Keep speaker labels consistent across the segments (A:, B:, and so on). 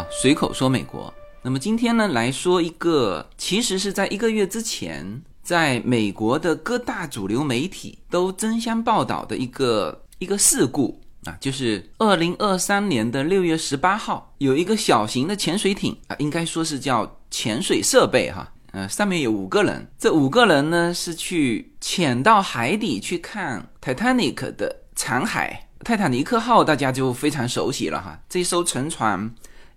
A: 好，随口说美国。那么今天呢，来说一个，其实是在一个月之前，在美国的各大主流媒体都争相报道的一个一个事故啊，就是二零二三年的六月十八号，有一个小型的潜水艇啊，应该说是叫潜水设备哈，呃，上面有五个人，这五个人呢是去潜到海底去看 Titanic 的残骸。泰坦尼克号大家就非常熟悉了哈，这艘沉船。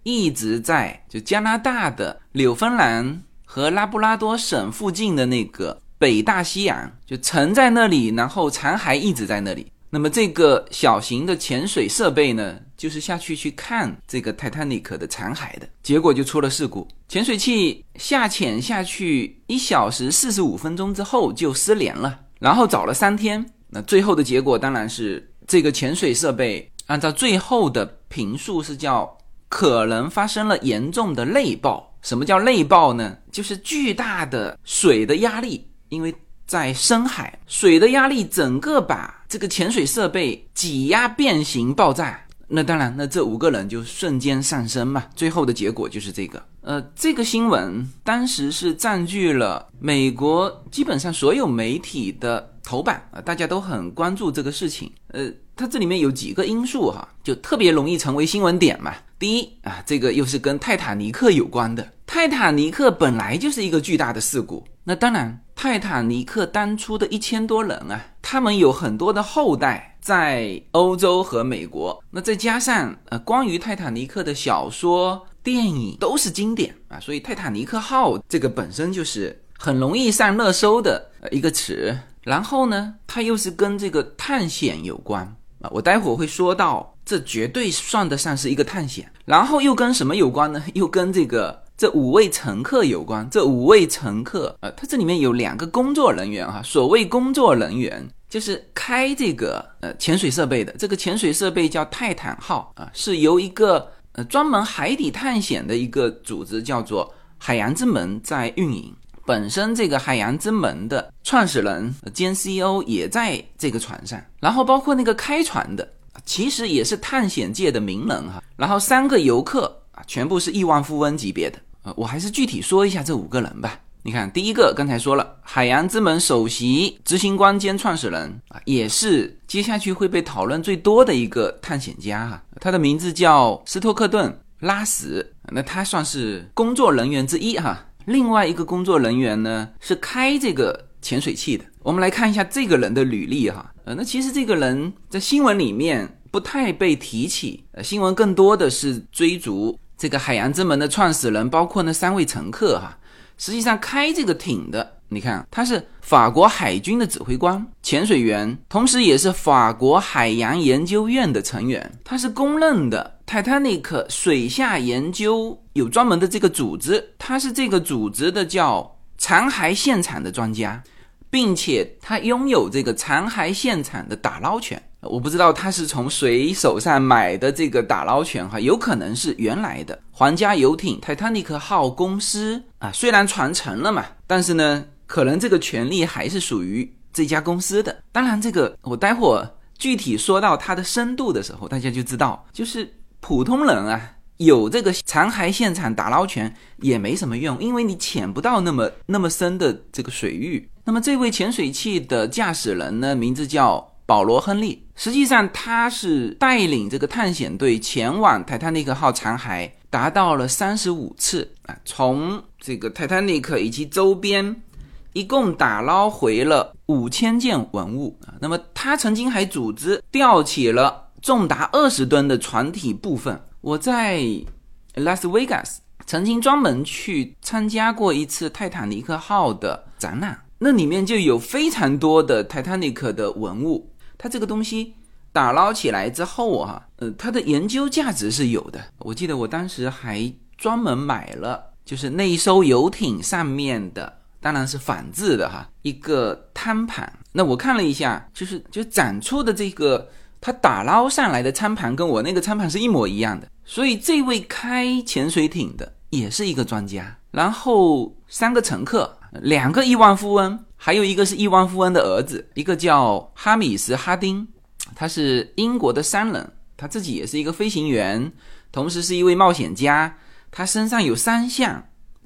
A: 一直在就加拿大的纽芬兰和拉布拉多省附近的那个北大西洋，就沉在那里，然后残骸一直在那里。那么这个小型的潜水设备呢，就是下去去看这个泰坦尼克的残骸的，结果就出了事故。潜水器下潜下去一小时四十五分钟之后就失联了，然后找了三天。那最后的结果当然是这个潜水设备按照最后的评述是叫。可能发生了严重的内爆。什么叫内爆呢？就是巨大的水的压力，因为在深海，水的压力整个把这个潜水设备挤压变形爆炸。那当然，那这五个人就瞬间上升嘛。最后的结果就是这个。呃，这个新闻当时是占据了美国基本上所有媒体的头版啊，大家都很关注这个事情。呃。它这里面有几个因素哈，就特别容易成为新闻点嘛。第一啊，这个又是跟泰坦尼克有关的。泰坦尼克本来就是一个巨大的事故，那当然，泰坦尼克当初的一千多人啊，他们有很多的后代在欧洲和美国，那再加上呃，关于泰坦尼克的小说、电影都是经典啊，所以泰坦尼克号这个本身就是很容易上热搜的一个词。然后呢，它又是跟这个探险有关。啊，我待会儿会说到，这绝对算得上是一个探险。然后又跟什么有关呢？又跟这个这五位乘客有关。这五位乘客，呃，他这里面有两个工作人员哈。所谓工作人员，就是开这个呃潜水设备的。这个潜水设备叫泰坦号啊，是由一个呃专门海底探险的一个组织叫做海洋之门在运营。本身这个海洋之门的创始人兼 CEO 也在这个船上，然后包括那个开船的，其实也是探险界的名人哈。然后三个游客啊，全部是亿万富翁级别的。呃，我还是具体说一下这五个人吧。你看，第一个刚才说了，海洋之门首席执行官兼创始人啊，也是接下去会被讨论最多的一个探险家哈。他的名字叫斯托克顿拉什，那他算是工作人员之一哈。另外一个工作人员呢是开这个潜水器的。我们来看一下这个人的履历哈，呃，那其实这个人在新闻里面不太被提起，呃，新闻更多的是追逐这个海洋之门的创始人，包括那三位乘客哈。实际上开这个艇的，你看他是法国海军的指挥官、潜水员，同时也是法国海洋研究院的成员，他是公认的。Titanic 水下研究有专门的这个组织，他是这个组织的叫残骸现场的专家，并且他拥有这个残骸现场的打捞权。我不知道他是从谁手上买的这个打捞权哈，有可能是原来的皇家游艇 Titanic 号公司啊。虽然传承了嘛，但是呢，可能这个权利还是属于这家公司的。当然，这个我待会儿具体说到它的深度的时候，大家就知道，就是。普通人啊，有这个残骸现场打捞权也没什么用，因为你潜不到那么那么深的这个水域。那么这位潜水器的驾驶人呢，名字叫保罗·亨利。实际上他是带领这个探险队前往泰坦尼克号残骸达到了三十五次啊，从这个泰坦尼克以及周边一共打捞回了五千件文物啊。那么他曾经还组织吊起了。重达二十吨的船体部分，我在拉斯维加斯曾经专门去参加过一次泰坦尼克号的展览，那里面就有非常多的泰坦尼克的文物。它这个东西打捞起来之后啊，呃，它的研究价值是有的。我记得我当时还专门买了，就是那一艘游艇上面的，当然是仿制的哈，一个摊盘。那我看了一下，就是就展出的这个。他打捞上来的餐盘跟我那个餐盘是一模一样的，所以这位开潜水艇的也是一个专家。然后三个乘客，两个亿万富翁，还有一个是亿万富翁的儿子，一个叫哈米什·哈丁，他是英国的商人，他自己也是一个飞行员，同时是一位冒险家，他身上有三项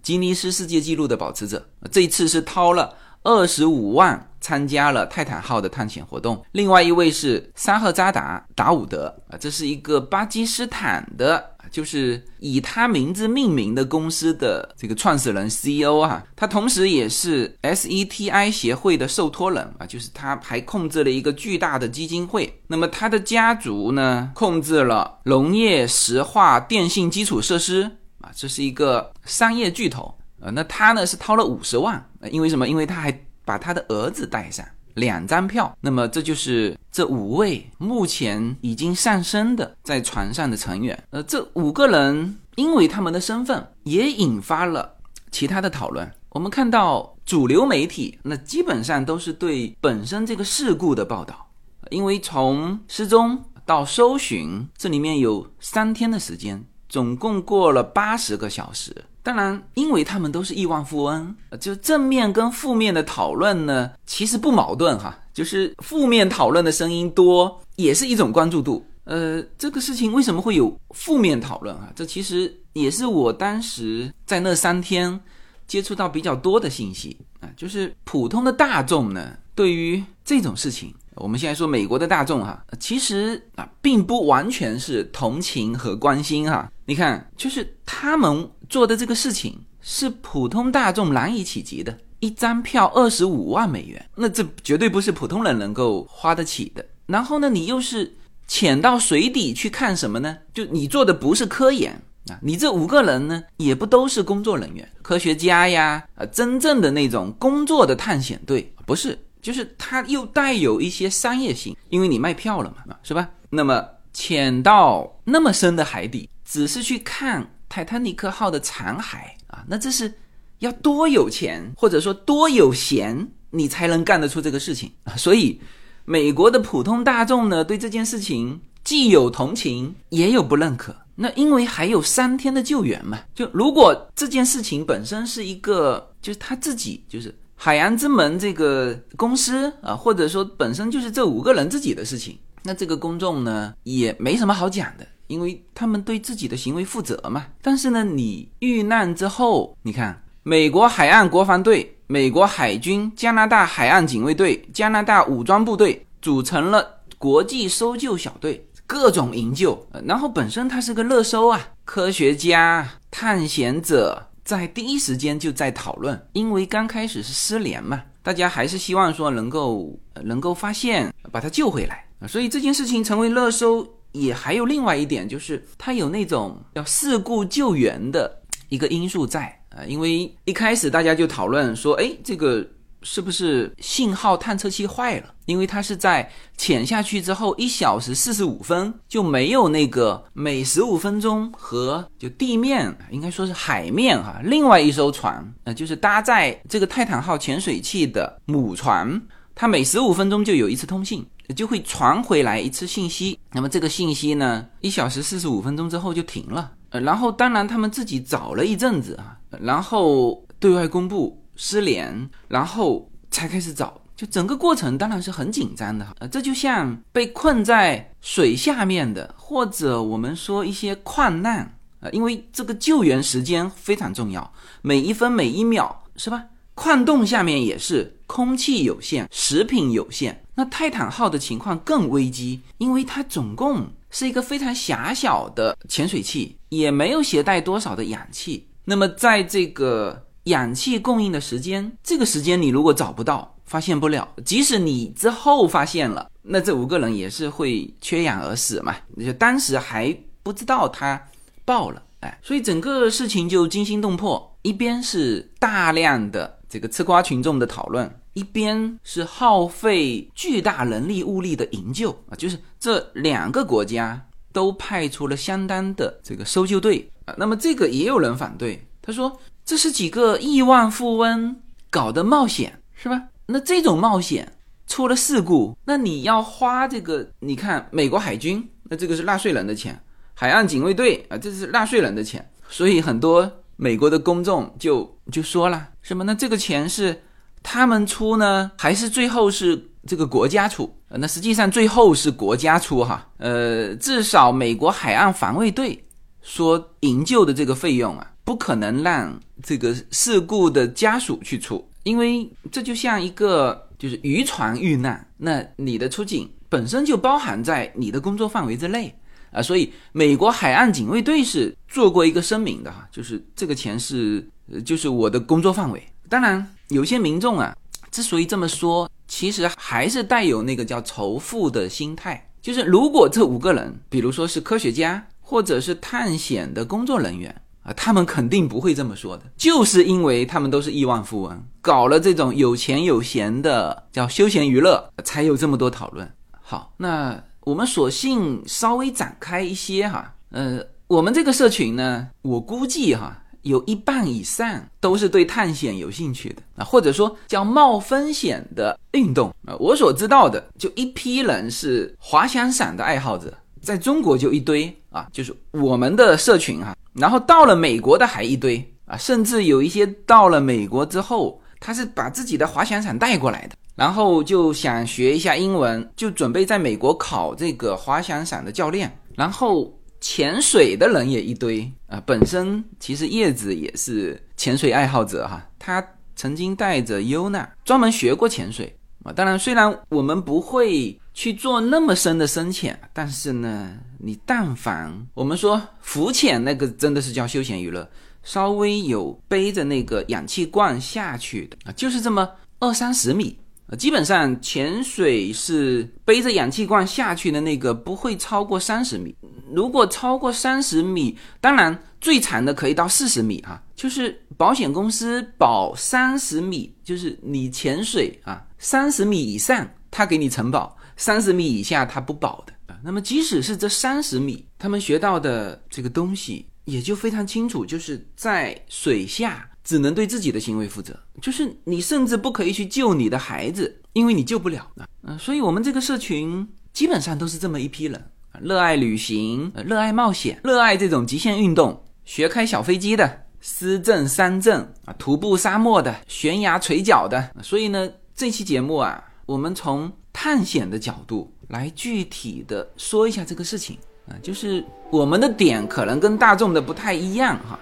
A: 吉尼斯世界纪录的保持者，这一次是掏了。二十五万参加了泰坦号的探险活动。另外一位是沙赫扎达达伍德啊，这是一个巴基斯坦的，就是以他名字命名的公司的这个创始人 CEO 啊，他同时也是 SETI 协会的受托人啊，就是他还控制了一个巨大的基金会。那么他的家族呢，控制了农业、石化、电信基础设施这是一个商业巨头。呃，那他呢是掏了五十万，因为什么？因为他还把他的儿子带上两张票。那么这就是这五位目前已经上升的在船上的成员。呃，这五个人因为他们的身份也引发了其他的讨论。我们看到主流媒体那基本上都是对本身这个事故的报道，因为从失踪到搜寻这里面有三天的时间，总共过了八十个小时。当然，因为他们都是亿万富翁，就正面跟负面的讨论呢，其实不矛盾哈。就是负面讨论的声音多，也是一种关注度。呃，这个事情为什么会有负面讨论啊？这其实也是我当时在那三天接触到比较多的信息啊。就是普通的大众呢，对于这种事情，我们现在说美国的大众哈，其实啊，并不完全是同情和关心哈。你看，就是他们。做的这个事情是普通大众难以企及的，一张票二十五万美元，那这绝对不是普通人能够花得起的。然后呢，你又是潜到水底去看什么呢？就你做的不是科研啊，你这五个人呢，也不都是工作人员、科学家呀，呃，真正的那种工作的探险队不是，就是它又带有一些商业性，因为你卖票了嘛，是吧？那么潜到那么深的海底，只是去看。泰坦尼克号的残骸啊，那这是要多有钱，或者说多有闲，你才能干得出这个事情啊。所以，美国的普通大众呢，对这件事情既有同情，也有不认可。那因为还有三天的救援嘛，就如果这件事情本身是一个，就是他自己，就是海洋之门这个公司啊，或者说本身就是这五个人自己的事情，那这个公众呢，也没什么好讲的。因为他们对自己的行为负责嘛。但是呢，你遇难之后，你看，美国海岸国防队、美国海军、加拿大海岸警卫队、加拿大武装部队组成了国际搜救小队，各种营救。然后本身它是个热搜啊，科学家、探险者在第一时间就在讨论，因为刚开始是失联嘛，大家还是希望说能够能够发现，把他救回来所以这件事情成为热搜。也还有另外一点，就是它有那种要事故救援的一个因素在啊，因为一开始大家就讨论说，哎，这个是不是信号探测器坏了？因为它是在潜下去之后一小时四十五分就没有那个每十五分钟和就地面应该说是海面哈，另外一艘船，呃，就是搭载这个泰坦号潜水器的母船，它每十五分钟就有一次通信。就会传回来一次信息，那么这个信息呢，一小时四十五分钟之后就停了。呃，然后当然他们自己找了一阵子啊，然后对外公布失联，然后才开始找，就整个过程当然是很紧张的。呃，这就像被困在水下面的，或者我们说一些矿难啊，因为这个救援时间非常重要，每一分每一秒是吧？矿洞下面也是空气有限，食品有限。那泰坦号的情况更危机，因为它总共是一个非常狭小的潜水器，也没有携带多少的氧气。那么在这个氧气供应的时间，这个时间你如果找不到，发现不了，即使你之后发现了，那这五个人也是会缺氧而死嘛？就当时还不知道他爆了，哎，所以整个事情就惊心动魄。一边是大量的。这个吃瓜群众的讨论，一边是耗费巨大人力物力的营救啊，就是这两个国家都派出了相当的这个搜救队啊。那么这个也有人反对，他说这是几个亿万富翁搞的冒险，是吧？那这种冒险出了事故，那你要花这个，你看美国海军，那这个是纳税人的钱；海岸警卫队啊，这是纳税人的钱，所以很多。美国的公众就就说了什么？那这个钱是他们出呢，还是最后是这个国家出？那实际上最后是国家出哈。呃，至少美国海岸防卫队说营救的这个费用啊，不可能让这个事故的家属去出，因为这就像一个就是渔船遇难，那你的出警本身就包含在你的工作范围之内啊，所以美国海岸警卫队是做过一个声明的哈，就是这个钱是就是我的工作范围。当然，有些民众啊，之所以这么说，其实还是带有那个叫仇富的心态，就是如果这五个人，比如说是科学家。或者是探险的工作人员啊，他们肯定不会这么说的，就是因为他们都是亿万富翁，搞了这种有钱有闲的叫休闲娱乐，才有这么多讨论。好，那我们索性稍微展开一些哈，呃，我们这个社群呢，我估计哈，有一半以上都是对探险有兴趣的啊，或者说叫冒风险的运动啊。我所知道的，就一批人是滑翔伞的爱好者。在中国就一堆啊，就是我们的社群哈，然后到了美国的还一堆啊，甚至有一些到了美国之后，他是把自己的滑翔伞带过来的，然后就想学一下英文，就准备在美国考这个滑翔伞的教练。然后潜水的人也一堆啊，本身其实叶子也是潜水爱好者哈，他曾经带着优娜专门学过潜水啊。当然，虽然我们不会。去做那么深的深潜，但是呢，你但凡我们说浮潜那个真的是叫休闲娱乐，稍微有背着那个氧气罐下去的啊，就是这么二三十米啊，基本上潜水是背着氧气罐下去的那个不会超过三十米，如果超过三十米，当然最长的可以到四十米啊，就是保险公司保三十米，就是你潜水啊三十米以上，他给你承保。三十米以下他不保的啊。那么即使是这三十米，他们学到的这个东西也就非常清楚，就是在水下只能对自己的行为负责，就是你甚至不可以去救你的孩子，因为你救不了啊。嗯，所以我们这个社群基本上都是这么一批人，热爱旅行，热爱冒险，热爱这种极限运动，学开小飞机的，私震山镇啊，徒步沙漠的，悬崖垂脚的。所以呢，这期节目啊，我们从。探险的角度来具体的说一下这个事情啊，就是我们的点可能跟大众的不太一样哈。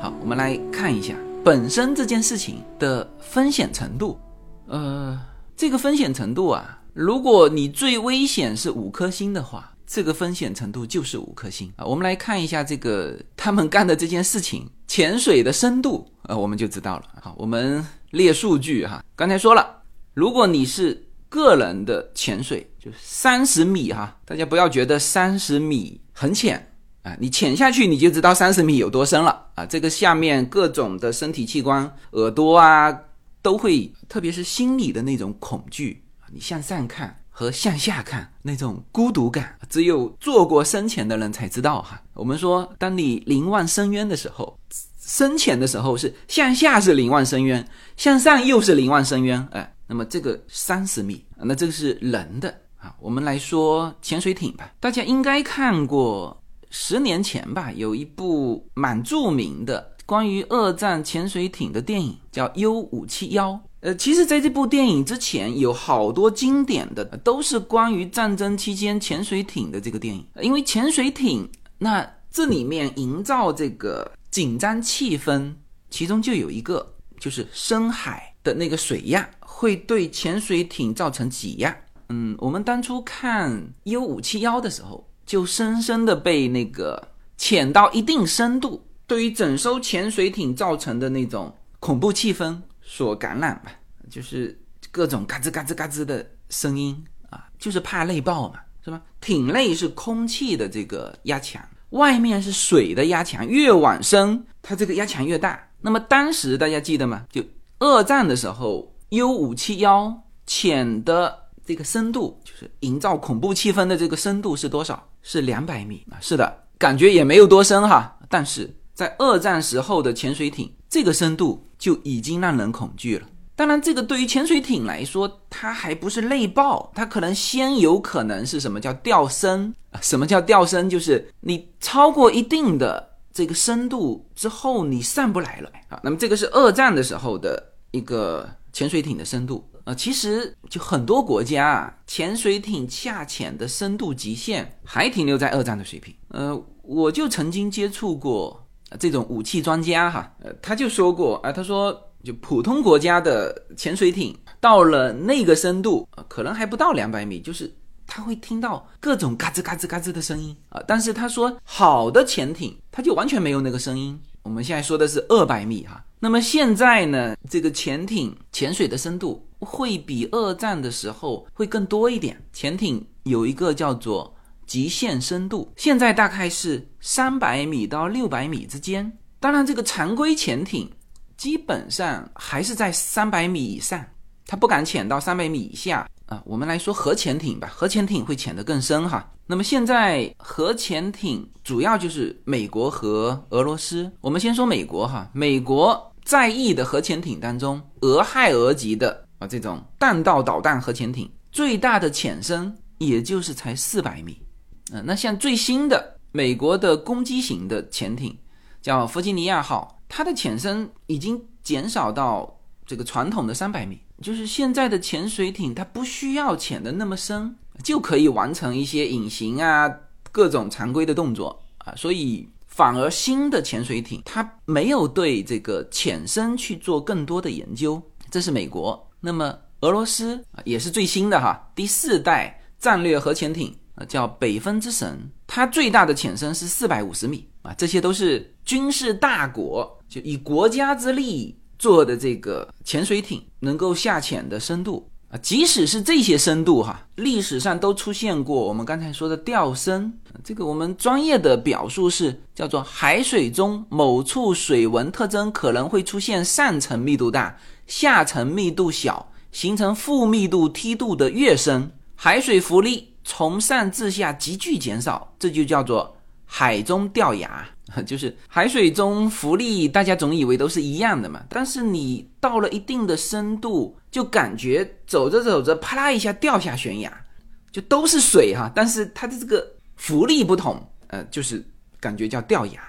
A: 好，我们来看一下本身这件事情的风险程度，呃。这个风险程度啊，如果你最危险是五颗星的话，这个风险程度就是五颗星啊。我们来看一下这个他们干的这件事情，潜水的深度啊，我们就知道了。好，我们列数据哈。刚才说了，如果你是个人的潜水，就三十米哈，大家不要觉得三十米很浅啊，你潜下去你就知道三十米有多深了啊。这个下面各种的身体器官，耳朵啊。都会，特别是心里的那种恐惧你向上看和向下看那种孤独感，只有做过深潜的人才知道哈。我们说，当你凝望深渊的时候，深潜的时候是向下是凝望深渊，向上又是凝望深渊。哎，那么这个三十米，那这个是人的啊。我们来说潜水艇吧，大家应该看过，十年前吧，有一部蛮著名的。关于二战潜水艇的电影叫 U 五七幺，呃，其实在这部电影之前有好多经典的都是关于战争期间潜水艇的这个电影，因为潜水艇那这里面营造这个紧张气氛，其中就有一个就是深海的那个水压会对潜水艇造成挤压。嗯，我们当初看 U 五七幺的时候，就深深的被那个潜到一定深度。对于整艘潜水艇造成的那种恐怖气氛所感染吧，就是各种嘎吱嘎吱嘎吱的声音啊，就是怕内爆嘛，是吧？艇内是空气的这个压强，外面是水的压强，越往深，它这个压强越大。那么当时大家记得吗？就二战的时候，U 五七幺潜的这个深度，就是营造恐怖气氛的这个深度是多少？是两百米啊？是的，感觉也没有多深哈，但是。在二战时候的潜水艇，这个深度就已经让人恐惧了。当然，这个对于潜水艇来说，它还不是内爆，它可能先有可能是什么叫掉深？什么叫掉深？就是你超过一定的这个深度之后，你上不来了啊。那么这个是二战的时候的一个潜水艇的深度啊。其实就很多国家啊，潜水艇下潜的深度极限还停留在二战的水平。呃，我就曾经接触过这种武器专家哈，呃，他就说过啊，他说。就普通国家的潜水艇到了那个深度，可能还不到两百米，就是他会听到各种嘎吱嘎吱嘎吱的声音啊。但是他说好的潜艇，它就完全没有那个声音。我们现在说的是二百米哈。那么现在呢，这个潜艇潜水的深度会比二战的时候会更多一点。潜艇有一个叫做极限深度，现在大概是三百米到六百米之间。当然，这个常规潜艇。基本上还是在三百米以上，它不敢潜到三百米以下啊。我们来说核潜艇吧，核潜艇会潜得更深哈。那么现在核潜艇主要就是美国和俄罗斯。我们先说美国哈，美国在役的核潜艇当中，俄亥俄级的啊这种弹道导弹核潜艇，最大的潜深也就是才四百米。嗯，那像最新的美国的攻击型的潜艇，叫弗吉尼亚号。它的潜深已经减少到这个传统的三百米，就是现在的潜水艇它不需要潜的那么深，就可以完成一些隐形啊各种常规的动作啊，所以反而新的潜水艇它没有对这个潜深去做更多的研究。这是美国，那么俄罗斯也是最新的哈，第四代战略核潜艇啊叫北风之神，它最大的潜深是四百五十米啊，这些都是军事大国。就以国家之力做的这个潜水艇能够下潜的深度啊，即使是这些深度哈，历史上都出现过我们刚才说的掉深。这个我们专业的表述是叫做海水中某处水文特征可能会出现上层密度大、下层密度小，形成负密度梯度的跃升，海水浮力从上至下急剧减少，这就叫做海中掉牙。就是海水中浮力，大家总以为都是一样的嘛。但是你到了一定的深度，就感觉走着走着，啪啦一下掉下悬崖，就都是水哈。但是它的这个浮力不同，呃，就是感觉叫掉崖，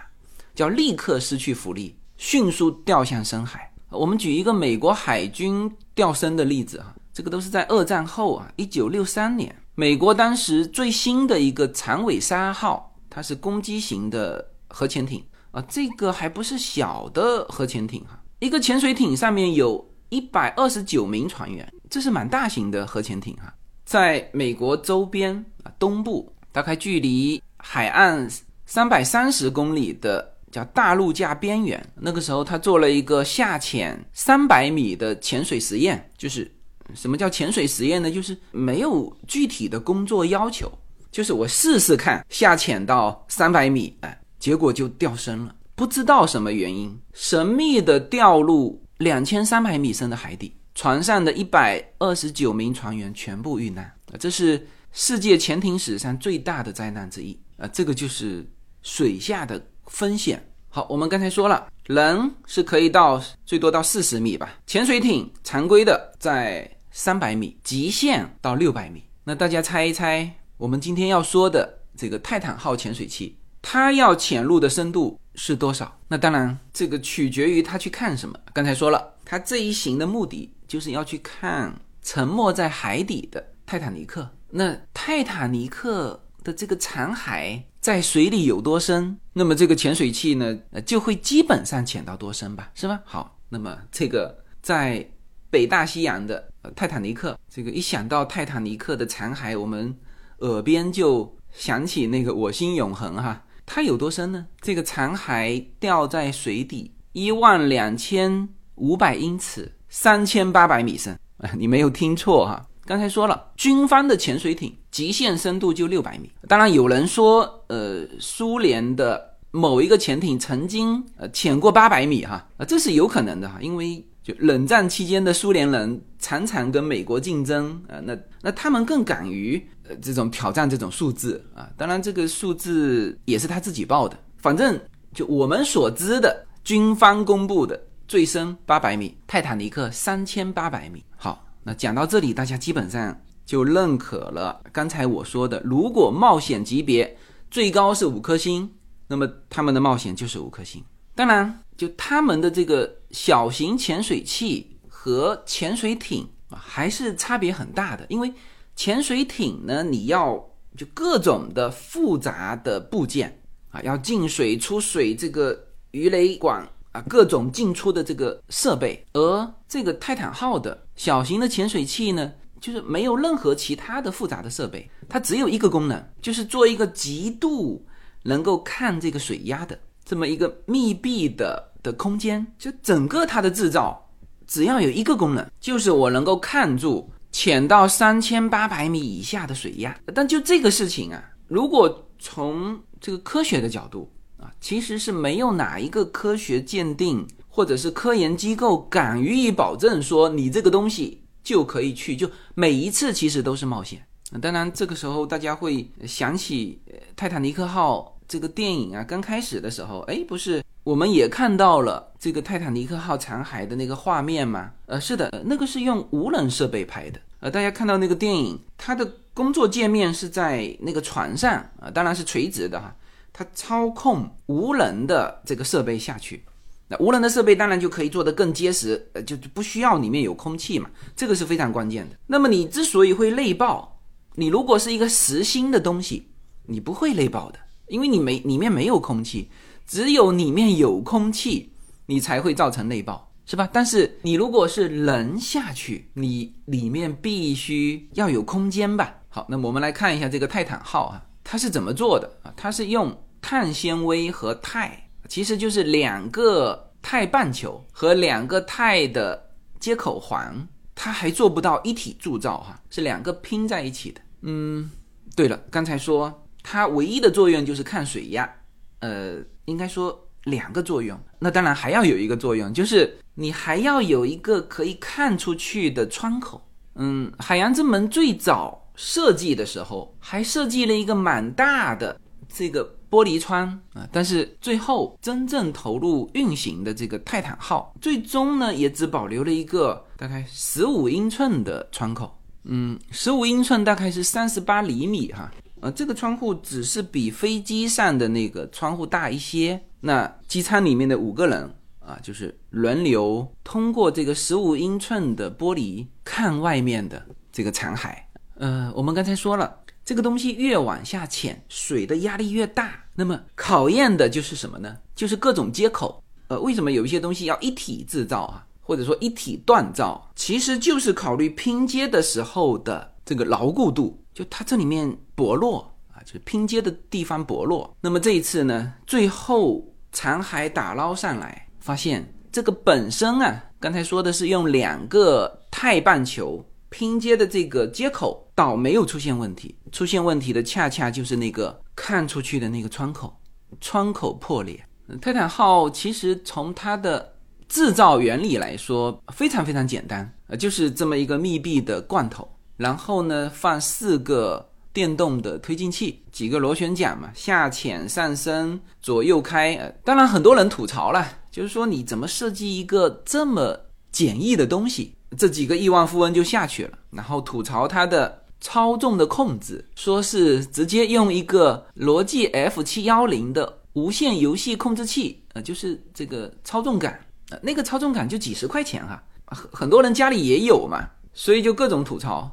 A: 叫立刻失去浮力，迅速掉向深海。我们举一个美国海军掉深的例子啊，这个都是在二战后啊，一九六三年，美国当时最新的一个长尾鲨号，它是攻击型的。核潜艇啊，这个还不是小的核潜艇哈，一个潜水艇上面有一百二十九名船员，这是蛮大型的核潜艇哈。在美国周边啊东部，大概距离海岸三百三十公里的叫大陆架边缘，那个时候他做了一个下潜三百米的潜水实验，就是什么叫潜水实验呢？就是没有具体的工作要求，就是我试试看下潜到三百米，哎。结果就掉深了，不知道什么原因，神秘的掉入两千三百米深的海底，船上的一百二十九名船员全部遇难啊！这是世界潜艇史上最大的灾难之一啊！这个就是水下的风险。好，我们刚才说了，人是可以到最多到四十米吧，潜水艇常规的在三百米，极限到六百米。那大家猜一猜，我们今天要说的这个泰坦号潜水器。它要潜入的深度是多少？那当然，这个取决于它去看什么。刚才说了，它这一行的目的就是要去看沉没在海底的泰坦尼克。那泰坦尼克的这个残骸在水里有多深？那么这个潜水器呢，就会基本上潜到多深吧？是吧？好，那么这个在北大西洋的泰坦尼克，这个一想到泰坦尼克的残骸，我们耳边就想起那个我心永恒哈。它有多深呢？这个残骸掉在水底一万两千五百英尺，三千八百米深。你没有听错哈，刚才说了，军方的潜水艇极限深度就六百米。当然有人说，呃，苏联的某一个潜艇曾经呃潜过八百米哈，啊，这是有可能的哈，因为就冷战期间的苏联人常常跟美国竞争啊，那那他们更敢于。呃，这种挑战这种数字啊，当然这个数字也是他自己报的。反正就我们所知的军方公布的最深八百米，泰坦尼克三千八百米。好，那讲到这里，大家基本上就认可了刚才我说的，如果冒险级别最高是五颗星，那么他们的冒险就是五颗星。当然，就他们的这个小型潜水器和潜水艇啊，还是差别很大的。因为潜水艇呢，你要就各种的复杂的部件啊，要进水出水，这个鱼雷管啊，各种进出的这个设备。而这个泰坦号的小型的潜水器呢，就是没有任何其他的复杂的设备，它只有一个功能，就是做一个极度能够看这个水压的。这么一个密闭的的空间，就整个它的制造，只要有一个功能，就是我能够看住潜到三千八百米以下的水压。但就这个事情啊，如果从这个科学的角度啊，其实是没有哪一个科学鉴定或者是科研机构敢予以保证说你这个东西就可以去，就每一次其实都是冒险。当然，这个时候大家会想起泰坦尼克号。这个电影啊，刚开始的时候，哎，不是，我们也看到了这个泰坦尼克号残骸的那个画面吗？呃，是的，那个是用无人设备拍的。呃，大家看到那个电影，它的工作界面是在那个船上啊，当然是垂直的哈。它操控无人的这个设备下去，那无人的设备当然就可以做得更结实，呃，就不需要里面有空气嘛，这个是非常关键的。那么你之所以会内爆，你如果是一个实心的东西，你不会内爆的。因为你没里面没有空气，只有里面有空气，你才会造成内爆，是吧？但是你如果是人下去，你里面必须要有空间吧？好，那么我们来看一下这个泰坦号啊，它是怎么做的啊？它是用碳纤维和钛，其实就是两个钛半球和两个钛的接口环，它还做不到一体铸造哈，是两个拼在一起的。嗯，对了，刚才说。它唯一的作用就是看水压，呃，应该说两个作用。那当然还要有一个作用，就是你还要有一个可以看出去的窗口。嗯，海洋之门最早设计的时候还设计了一个蛮大的这个玻璃窗啊，但是最后真正投入运行的这个泰坦号，最终呢也只保留了一个大概十五英寸的窗口。嗯，十五英寸大概是三十八厘米哈。呃，这个窗户只是比飞机上的那个窗户大一些。那机舱里面的五个人啊，就是轮流通过这个十五英寸的玻璃看外面的这个残骸。呃，我们刚才说了，这个东西越往下潜，水的压力越大。那么考验的就是什么呢？就是各种接口。呃，为什么有一些东西要一体制造啊，或者说一体锻造？其实就是考虑拼接的时候的这个牢固度。就它这里面薄弱啊，就是拼接的地方薄弱。那么这一次呢，最后残骸打捞上来，发现这个本身啊，刚才说的是用两个钛半球拼接的这个接口，倒没有出现问题。出现问题的恰恰就是那个看出去的那个窗口，窗口破裂。泰坦号其实从它的制造原理来说，非常非常简单，呃，就是这么一个密闭的罐头。然后呢，放四个电动的推进器，几个螺旋桨嘛，下潜、上升、左右开。呃，当然很多人吐槽了，就是说你怎么设计一个这么简易的东西？这几个亿万富翁就下去了，然后吐槽它的操纵的控制，说是直接用一个罗技 F 七幺零的无线游戏控制器，呃，就是这个操纵杆，呃，那个操纵杆就几十块钱哈，很很多人家里也有嘛，所以就各种吐槽。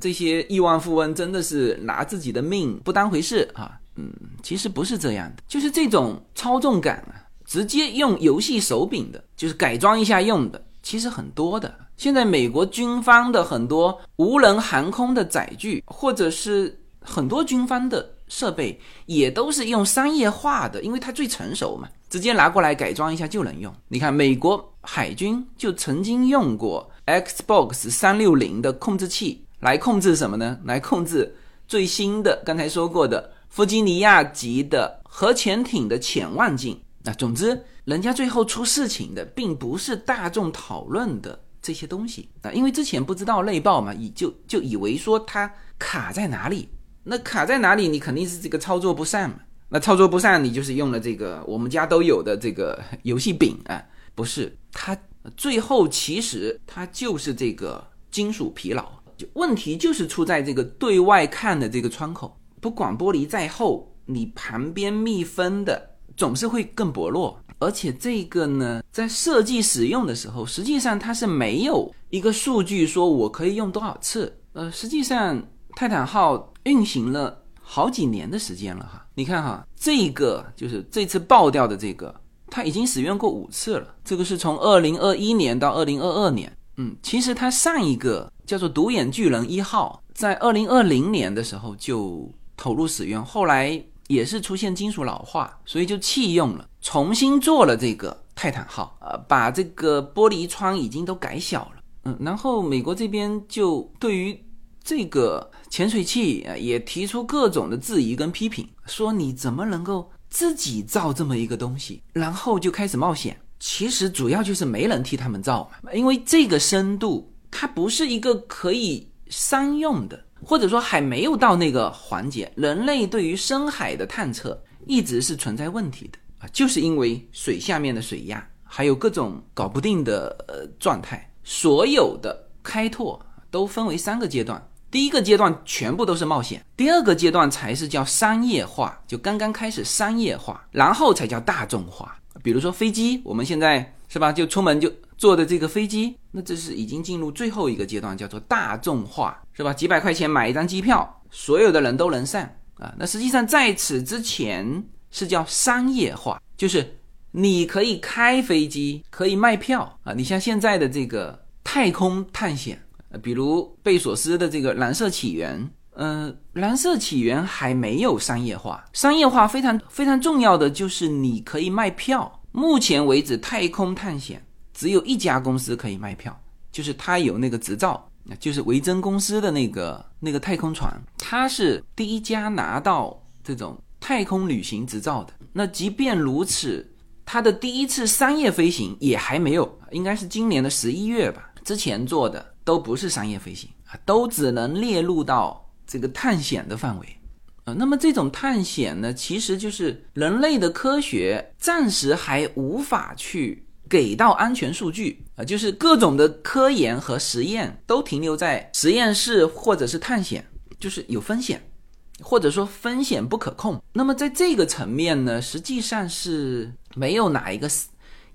A: 这些亿万富翁真的是拿自己的命不当回事啊！嗯，其实不是这样的，就是这种操纵感啊，直接用游戏手柄的，就是改装一下用的，其实很多的。现在美国军方的很多无人航空的载具，或者是很多军方的设备，也都是用商业化的，因为它最成熟嘛，直接拿过来改装一下就能用。你看，美国海军就曾经用过 Xbox 三六零的控制器。来控制什么呢？来控制最新的刚才说过的弗吉尼亚级的核潜艇的潜望镜。那总之，人家最后出事情的并不是大众讨论的这些东西啊，因为之前不知道内爆嘛，以就就以为说它卡在哪里。那卡在哪里？你肯定是这个操作不善嘛。那操作不善，你就是用了这个我们家都有的这个游戏柄啊。不是它最后其实它就是这个金属疲劳，问题就是出在这个对外看的这个窗口，不管玻璃再厚，你旁边密封的总是会更薄弱，而且这个呢，在设计使用的时候，实际上它是没有一个数据说我可以用多少次，呃，实际上泰坦号运行了好几年的时间了哈，你看哈，这个就是这次爆掉的这个。它已经使用过五次了，这个是从二零二一年到二零二二年。嗯，其实它上一个叫做独眼巨人一号，在二零二零年的时候就投入使用，后来也是出现金属老化，所以就弃用了，重新做了这个泰坦号，呃，把这个玻璃窗已经都改小了。嗯，然后美国这边就对于这个潜水器啊，也提出各种的质疑跟批评，说你怎么能够。自己造这么一个东西，然后就开始冒险。其实主要就是没人替他们造嘛，因为这个深度它不是一个可以商用的，或者说还没有到那个环节。人类对于深海的探测一直是存在问题的啊，就是因为水下面的水压还有各种搞不定的呃状态。所有的开拓都分为三个阶段。第一个阶段全部都是冒险，第二个阶段才是叫商业化，就刚刚开始商业化，然后才叫大众化。比如说飞机，我们现在是吧，就出门就坐的这个飞机，那这是已经进入最后一个阶段，叫做大众化，是吧？几百块钱买一张机票，所有的人都能上啊。那实际上在此之前是叫商业化，就是你可以开飞机，可以卖票啊。你像现在的这个太空探险。比如贝索斯的这个蓝色起源，呃，蓝色起源还没有商业化。商业化非常非常重要的就是你可以卖票。目前为止，太空探险只有一家公司可以卖票，就是它有那个执照，就是维珍公司的那个那个太空船，它是第一家拿到这种太空旅行执照的。那即便如此，它的第一次商业飞行也还没有，应该是今年的十一月吧，之前做的。都不是商业飞行啊，都只能列入到这个探险的范围啊。那么这种探险呢，其实就是人类的科学暂时还无法去给到安全数据啊，就是各种的科研和实验都停留在实验室或者是探险，就是有风险，或者说风险不可控。那么在这个层面呢，实际上是没有哪一个。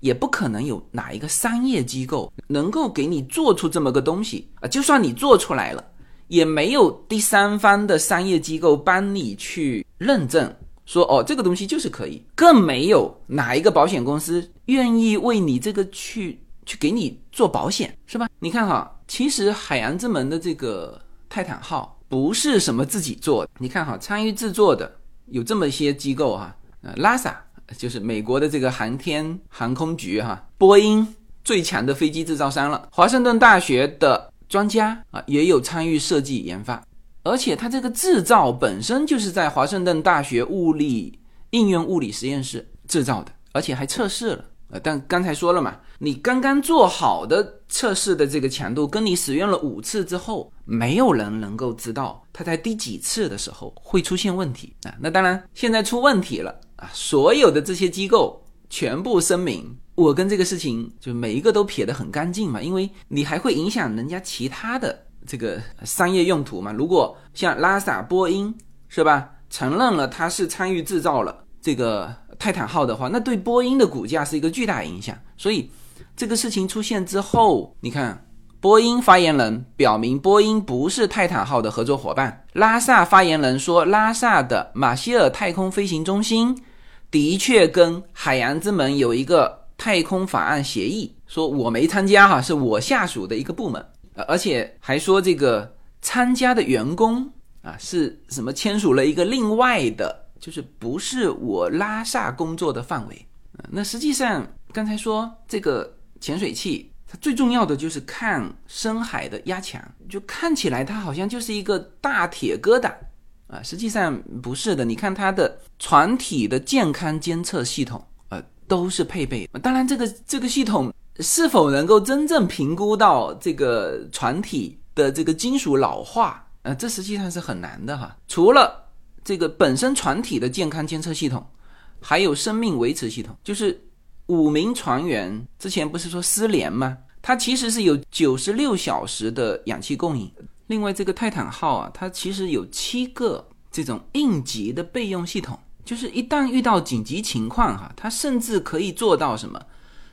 A: 也不可能有哪一个商业机构能够给你做出这么个东西啊！就算你做出来了，也没有第三方的商业机构帮你去认证，说哦这个东西就是可以，更没有哪一个保险公司愿意为你这个去去给你做保险，是吧？你看哈，其实海洋之门的这个泰坦号不是什么自己做的，你看哈，参与制作的有这么一些机构哈，呃，拉萨。就是美国的这个航天航空局哈，波音最强的飞机制造商了。华盛顿大学的专家啊，也有参与设计研发，而且它这个制造本身就是在华盛顿大学物理应用物理实验室制造的，而且还测试了。呃，但刚才说了嘛，你刚刚做好的测试的这个强度，跟你使用了五次之后，没有人能够知道它在第几次的时候会出现问题啊。那当然，现在出问题了。啊，所有的这些机构全部声明，我跟这个事情就每一个都撇得很干净嘛，因为你还会影响人家其他的这个商业用途嘛。如果像拉萨、波音是吧，承认了他是参与制造了这个泰坦号的话，那对波音的股价是一个巨大影响。所以这个事情出现之后，你看，波音发言人表明波音不是泰坦号的合作伙伴，拉萨发言人说拉萨的马歇尔太空飞行中心。的确，跟海洋之门有一个太空法案协议，说我没参加哈，是我下属的一个部门，而且还说这个参加的员工啊是什么签署了一个另外的，就是不是我拉萨工作的范围。那实际上刚才说这个潜水器，它最重要的就是看深海的压强，就看起来它好像就是一个大铁疙瘩。啊，实际上不是的。你看它的船体的健康监测系统，呃，都是配备。当然，这个这个系统是否能够真正评估到这个船体的这个金属老化，呃，这实际上是很难的哈。除了这个本身船体的健康监测系统，还有生命维持系统，就是五名船员之前不是说失联吗？它其实是有九十六小时的氧气供应。另外，这个泰坦号啊，它其实有七个这种应急的备用系统，就是一旦遇到紧急情况哈，它甚至可以做到什么？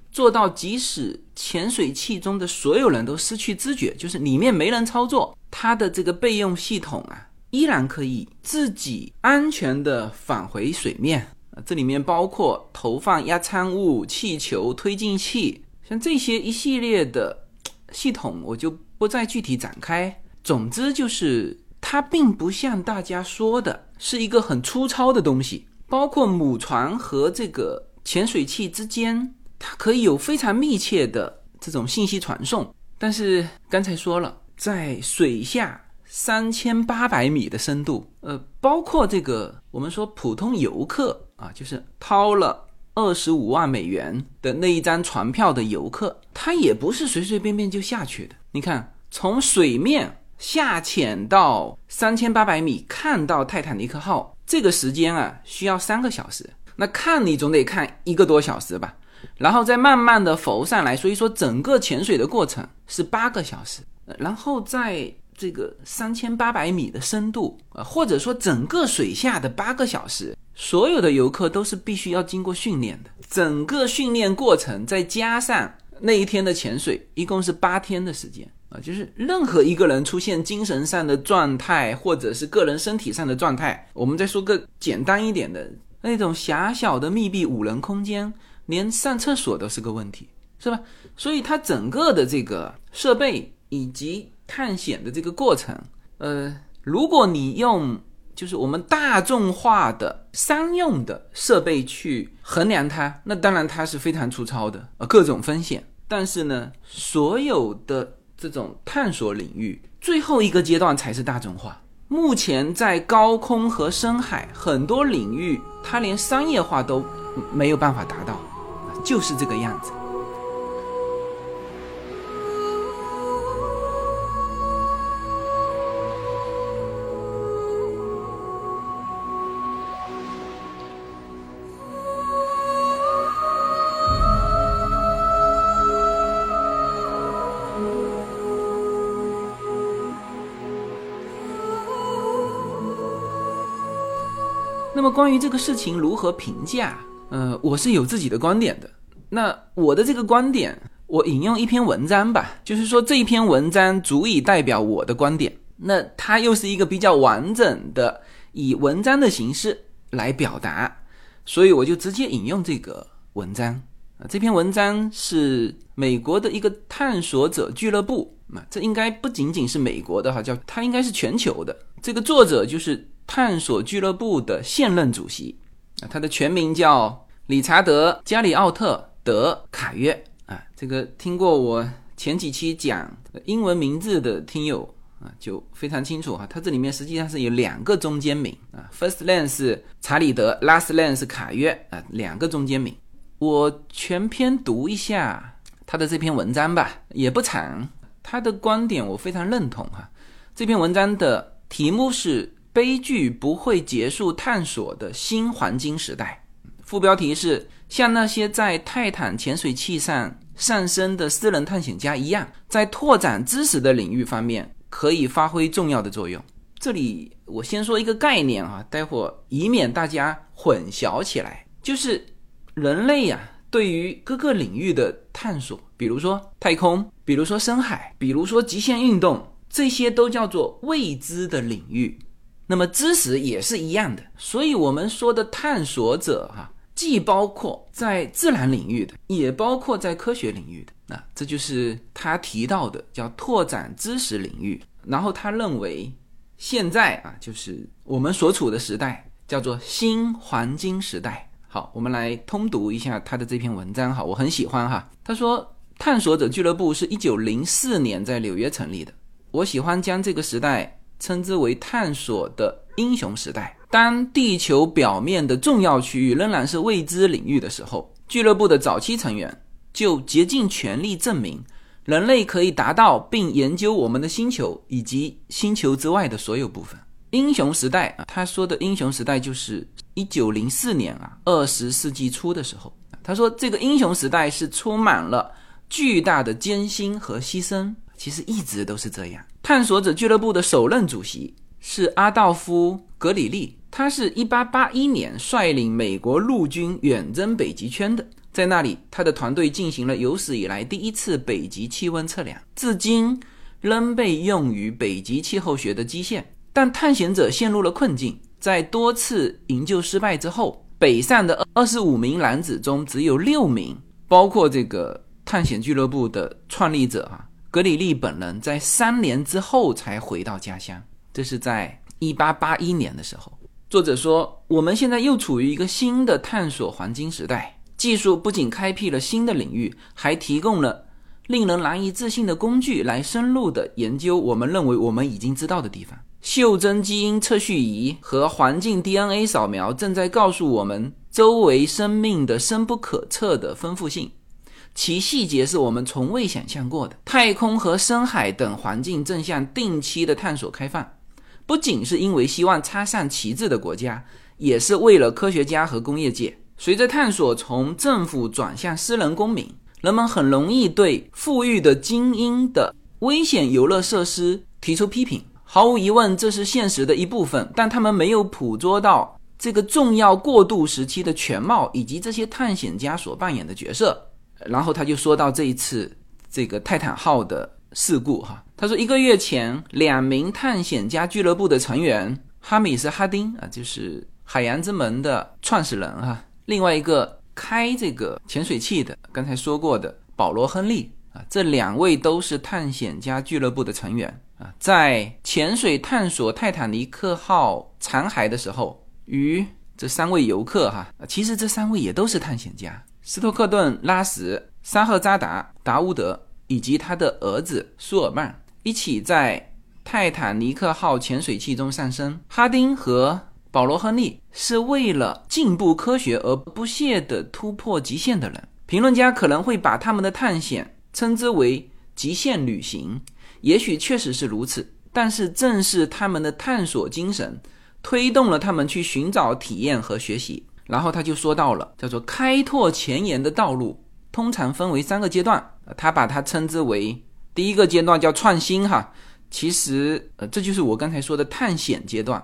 A: 做到即使潜水器中的所有人都失去知觉，就是里面没人操作，它的这个备用系统啊，依然可以自己安全的返回水面。这里面包括投放压舱物、气球、推进器，像这些一系列的系统，我就不再具体展开。总之就是，它并不像大家说的是一个很粗糙的东西。包括母船和这个潜水器之间，它可以有非常密切的这种信息传送。但是刚才说了，在水下。三千八百米的深度，呃，包括这个我们说普通游客啊，就是掏了二十五万美元的那一张船票的游客，他也不是随随便便就下去的。你看，从水面下潜到三千八百米，看到泰坦尼克号，这个时间啊，需要三个小时。那看你总得看一个多小时吧，然后再慢慢的浮上来，所以说整个潜水的过程是八个小时，然后在。这个三千八百米的深度啊，或者说整个水下的八个小时，所有的游客都是必须要经过训练的。整个训练过程再加上那一天的潜水，一共是八天的时间就是任何一个人出现精神上的状态，或者是个人身体上的状态，我们再说个简单一点的，那种狭小的密闭五人空间，连上厕所都是个问题，是吧？所以它整个的这个设备以及探险的这个过程，呃，如果你用就是我们大众化的商用的设备去衡量它，那当然它是非常粗糙的，呃，各种风险。但是呢，所有的这种探索领域，最后一个阶段才是大众化。目前在高空和深海很多领域，它连商业化都没有办法达到，就是这个样子。关于这个事情如何评价，呃，我是有自己的观点的。那我的这个观点，我引用一篇文章吧，就是说这一篇文章足以代表我的观点。那它又是一个比较完整的，以文章的形式来表达，所以我就直接引用这个文章啊。这篇文章是美国的一个探索者俱乐部嘛，这应该不仅仅是美国的哈，叫它应该是全球的。这个作者就是。探索俱乐部的现任主席啊，他的全名叫理查德·加里奥特·德卡约啊。这个听过我前几期讲英文名字的听友啊，就非常清楚哈。他这里面实际上是有两个中间名啊，First name 是查理德，Last name 是卡约啊，两个中间名。我全篇读一下他的这篇文章吧，也不长。他的观点我非常认同哈。这篇文章的题目是。悲剧不会结束，探索的新黄金时代。副标题是：像那些在泰坦潜水器上上升的私人探险家一样，在拓展知识的领域方面可以发挥重要的作用。这里我先说一个概念啊，待会儿以免大家混淆起来，就是人类呀对于各个领域的探索，比如说太空，比如说深海，比如说极限运动，这些都叫做未知的领域。那么知识也是一样的，所以我们说的探索者哈，既包括在自然领域的，也包括在科学领域的。那这就是他提到的叫拓展知识领域。然后他认为，现在啊，就是我们所处的时代叫做新黄金时代。好，我们来通读一下他的这篇文章哈，我很喜欢哈。他说，探索者俱乐部是一九零四年在纽约成立的。我喜欢将这个时代。称之为探索的英雄时代。当地球表面的重要区域仍然是未知领域的时候，俱乐部的早期成员就竭尽全力证明，人类可以达到并研究我们的星球以及星球之外的所有部分。英雄时代啊，他说的英雄时代就是一九零四年啊，二十世纪初的时候。他说这个英雄时代是充满了巨大的艰辛和牺牲，其实一直都是这样。探索者俱乐部的首任主席是阿道夫·格里利，他是一八八一年率领美国陆军远征北极圈的。在那里，他的团队进行了有史以来第一次北极气温测量，至今仍被用于北极气候学的基线。但探险者陷入了困境，在多次营救失败之后，北上的二十五名男子中只有六名，包括这个探险俱乐部的创立者啊格里利本人，在三年之后才回到家乡。这是在一八八一年的时候。作者说，我们现在又处于一个新的探索黄金时代。技术不仅开辟了新的领域，还提供了令人难以置信的工具来深入的研究我们认为我们已经知道的地方。袖珍基因测序仪和环境 DNA 扫描正在告诉我们周围生命的深不可测的丰富性，其细节是我们从未想象过的。太空和深海等环境正向定期的探索开放，不仅是因为希望插上旗帜的国家，也是为了科学家和工业界。随着探索从政府转向私人公民，人们很容易对富裕的精英的危险游乐设施提出批评。毫无疑问，这是现实的一部分，但他们没有捕捉到这个重要过渡时期的全貌以及这些探险家所扮演的角色。然后他就说到这一次这个泰坦号的事故，哈，他说一个月前，两名探险家俱乐部的成员哈米斯·哈丁啊，就是海洋之门的创始人，哈。另外一个开这个潜水器的，刚才说过的保罗·亨利啊，这两位都是探险家俱乐部的成员啊，在潜水探索泰坦尼克号残骸的时候，与这三位游客哈，其实这三位也都是探险家：斯托克顿、拉什、沙赫扎达、达乌德以及他的儿子舒尔曼一起在泰坦尼克号潜水器中上升。哈丁和保罗·亨利是为了进步科学而不懈地突破极限的人。评论家可能会把他们的探险称之为极限旅行，也许确实是如此。但是正是他们的探索精神推动了他们去寻找体验和学习。然后他就说到了，叫做开拓前沿的道路，通常分为三个阶段。他把它称之为第一个阶段叫创新，哈，其实呃这就是我刚才说的探险阶段。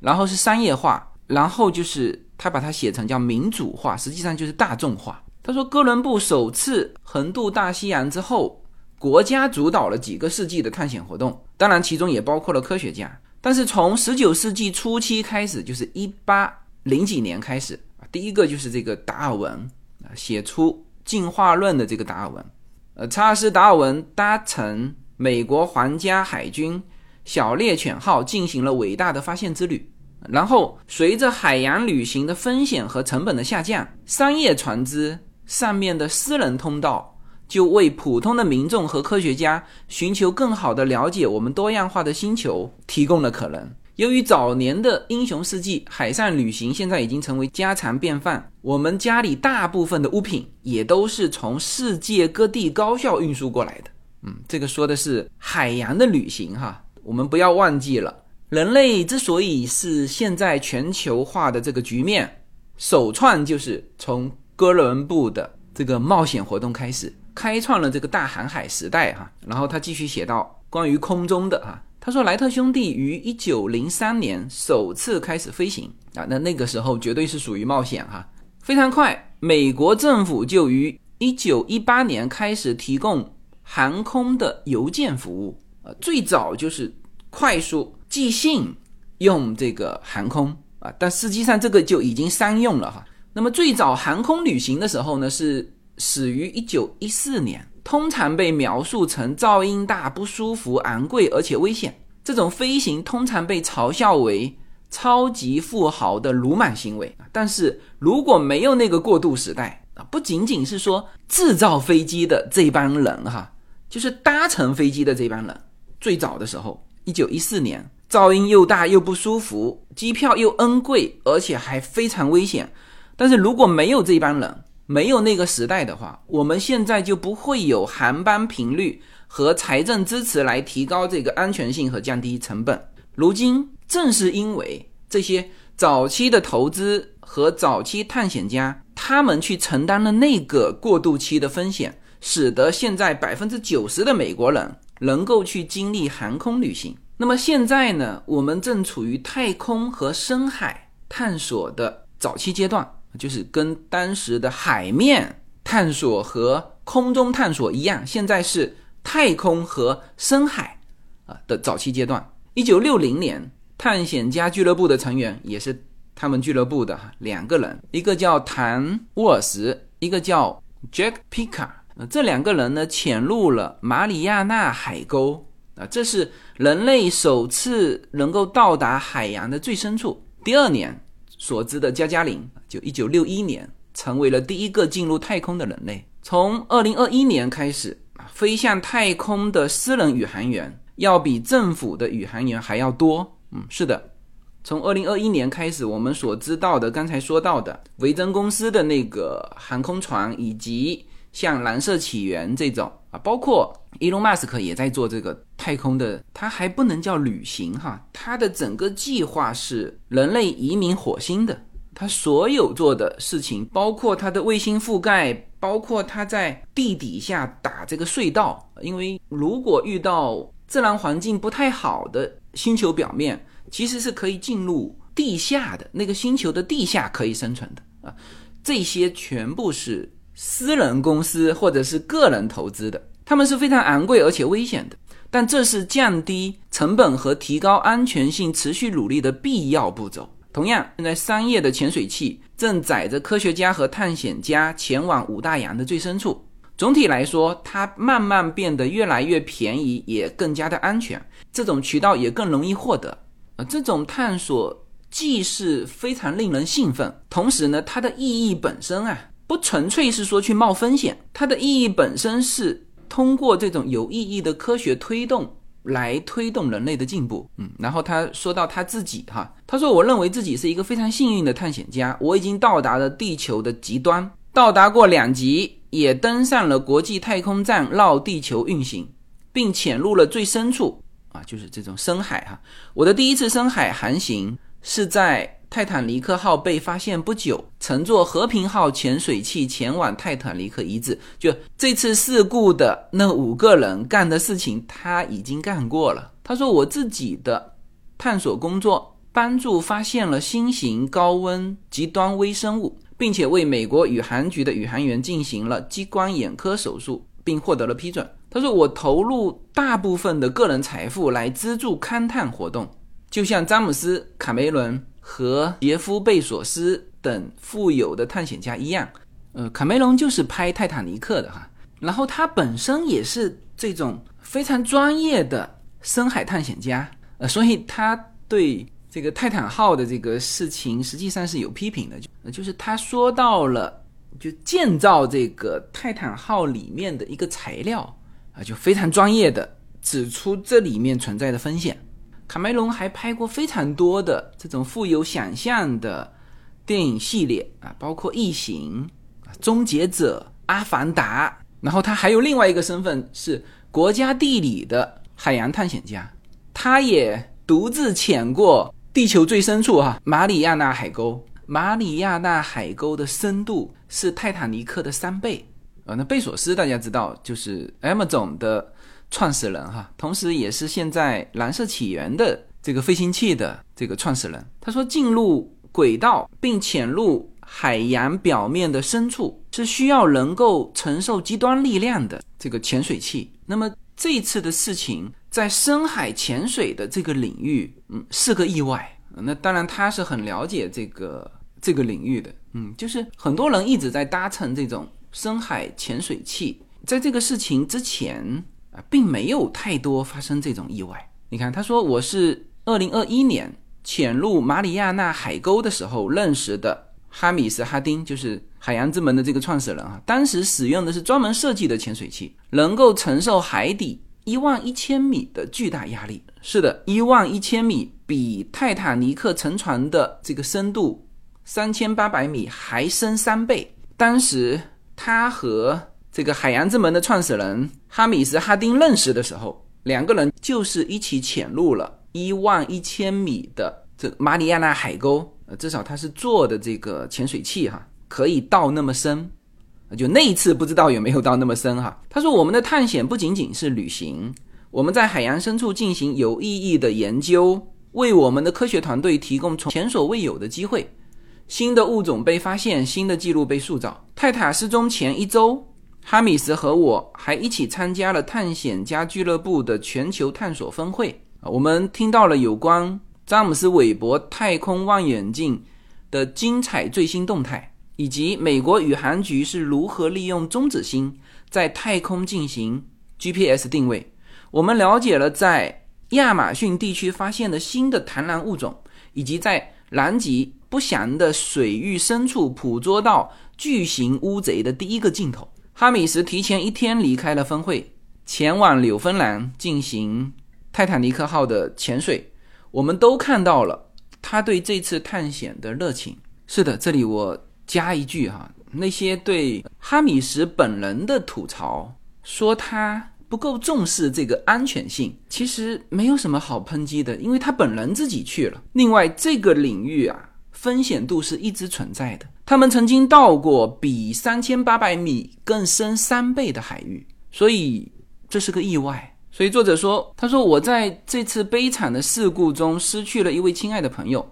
A: 然后是商业化，然后就是他把它写成叫民主化，实际上就是大众化。他说，哥伦布首次横渡大西洋之后，国家主导了几个世纪的探险活动，当然其中也包括了科学家。但是从十九世纪初期开始，就是一八零几年开始啊，第一个就是这个达尔文啊，写出进化论的这个达尔文，呃，查尔斯·达尔文搭乘美国皇家海军小猎犬号进行了伟大的发现之旅。然后，随着海洋旅行的风险和成本的下降，商业船只上面的私人通道就为普通的民众和科学家寻求更好的了解我们多样化的星球提供了可能。由于早年的英雄事迹，海上旅行现在已经成为家常便饭。我们家里大部分的物品也都是从世界各地高效运输过来的。嗯，这个说的是海洋的旅行哈，我们不要忘记了。人类之所以是现在全球化的这个局面，首创就是从哥伦布的这个冒险活动开始，开创了这个大航海时代哈。然后他继续写到关于空中的哈，他说莱特兄弟于一九零三年首次开始飞行啊，那那个时候绝对是属于冒险哈。非常快，美国政府就于一九一八年开始提供航空的邮件服务啊，最早就是快速。寄信用这个航空啊，但实际上这个就已经商用了哈。那么最早航空旅行的时候呢，是始于一九一四年，通常被描述成噪音大、不舒服、昂贵而且危险。这种飞行通常被嘲笑为超级富豪的鲁莽行为。但是如果没有那个过渡时代啊，不仅仅是说制造飞机的这帮人哈，就是搭乘飞机的这帮人，最早的时候，一九一四年。噪音又大又不舒服，机票又 N 贵，而且还非常危险。但是如果没有这帮人，没有那个时代的话，我们现在就不会有航班频率和财政支持来提高这个安全性和降低成本。如今正是因为这些早期的投资和早期探险家。他们去承担了那个过渡期的风险，使得现在百分之九十的美国人能够去经历航空旅行。那么现在呢，我们正处于太空和深海探索的早期阶段，就是跟当时的海面探索和空中探索一样，现在是太空和深海啊的早期阶段。一九六零年，探险家俱乐部的成员也是他们俱乐部的两个人，一个叫谭沃尔什，一个叫 Jack Picard。这两个人呢，潜入了马里亚纳海沟啊，这是人类首次能够到达海洋的最深处。第二年所知的加加林，就一九六一年，成为了第一个进入太空的人类。从二零二一年开始飞向太空的私人宇航员。要比政府的宇航员还要多，嗯，是的。从二零二一年开始，我们所知道的，刚才说到的维珍公司的那个航空船，以及像蓝色起源这种啊，包括伊隆马斯克也在做这个太空的，它还不能叫旅行哈，它的整个计划是人类移民火星的。它所有做的事情，包括它的卫星覆盖，包括它在地底下打这个隧道，因为如果遇到自然环境不太好的星球表面，其实是可以进入地下的那个星球的地下可以生存的啊。这些全部是私人公司或者是个人投资的，他们是非常昂贵而且危险的，但这是降低成本和提高安全性持续努力的必要步骤。同样，现在商业的潜水器正载着科学家和探险家前往五大洋的最深处。总体来说，它慢慢变得越来越便宜，也更加的安全。这种渠道也更容易获得。呃，这种探索既是非常令人兴奋，同时呢，它的意义本身啊，不纯粹是说去冒风险，它的意义本身是通过这种有意义的科学推动来推动人类的进步。嗯，然后他说到他自己哈，他说：“我认为自己是一个非常幸运的探险家，我已经到达了地球的极端，到达过两极。”也登上了国际太空站绕地球运行，并潜入了最深处啊，就是这种深海哈。我的第一次深海航行是在泰坦尼克号被发现不久，乘坐和平号潜水器前往泰坦尼克遗址。就这次事故的那五个人干的事情，他已经干过了。他说我自己的探索工作帮助发现了新型高温极端微生物。并且为美国宇航局的宇航员进行了激光眼科手术，并获得了批准。他说：“我投入大部分的个人财富来资助勘探活动，就像詹姆斯·卡梅伦和杰夫·贝索斯等富有的探险家一样。呃，卡梅隆就是拍《泰坦尼克》的哈，然后他本身也是这种非常专业的深海探险家，呃，所以他对。”这个泰坦号的这个事情实际上是有批评的，就就是他说到了，就建造这个泰坦号里面的一个材料啊，就非常专业的指出这里面存在的风险。卡梅隆还拍过非常多的这种富有想象的电影系列啊，包括《异形》《终结者》《阿凡达》，然后他还有另外一个身份是国家地理的海洋探险家，他也独自潜过。地球最深处，哈，马里亚纳海沟。马里亚纳海沟的深度是泰坦尼克的三倍。啊，那贝索斯大家知道，就是 Amazon 的创始人，哈，同时也是现在蓝色起源的这个飞行器的这个创始人。他说，进入轨道并潜入海洋表面的深处，是需要能够承受极端力量的这个潜水器。那么这次的事情。在深海潜水的这个领域，嗯，是个意外。那当然，他是很了解这个这个领域的。嗯，就是很多人一直在搭乘这种深海潜水器，在这个事情之前啊，并没有太多发生这种意外。你看，他说我是二零二一年潜入马里亚纳海沟的时候认识的哈米斯·哈丁，就是海洋之门的这个创始人啊。当时使用的是专门设计的潜水器，能够承受海底。一万一千米的巨大压力，是的，一万一千米比泰坦尼克沉船的这个深度三千八百米还深三倍。当时他和这个海洋之门的创始人哈米斯·哈丁认识的时候，两个人就是一起潜入了一万一千米的这马里亚纳海沟。呃，至少他是坐的这个潜水器哈。可以到那么深。就那一次不知道有没有到那么深哈。他说我们的探险不仅仅是旅行，我们在海洋深处进行有意义的研究，为我们的科学团队提供从前所未有的机会。新的物种被发现，新的记录被塑造。泰塔失踪前一周，哈米斯和我还一起参加了探险家俱乐部的全球探索峰会，我们听到了有关詹姆斯韦伯太空望远镜的精彩最新动态。以及美国宇航局是如何利用中子星在太空进行 GPS 定位？我们了解了在亚马逊地区发现的新的螳螂物种，以及在南极不详的水域深处捕捉到巨型乌贼的第一个镜头。哈米什提前一天离开了峰会，前往纽芬兰进行泰坦尼克号的潜水。我们都看到了他对这次探险的热情。是的，这里我。加一句哈，那些对哈米什本人的吐槽，说他不够重视这个安全性，其实没有什么好抨击的，因为他本人自己去了。另外，这个领域啊，风险度是一直存在的。他们曾经到过比三千八百米更深三倍的海域，所以这是个意外。所以作者说，他说我在这次悲惨的事故中失去了一位亲爱的朋友。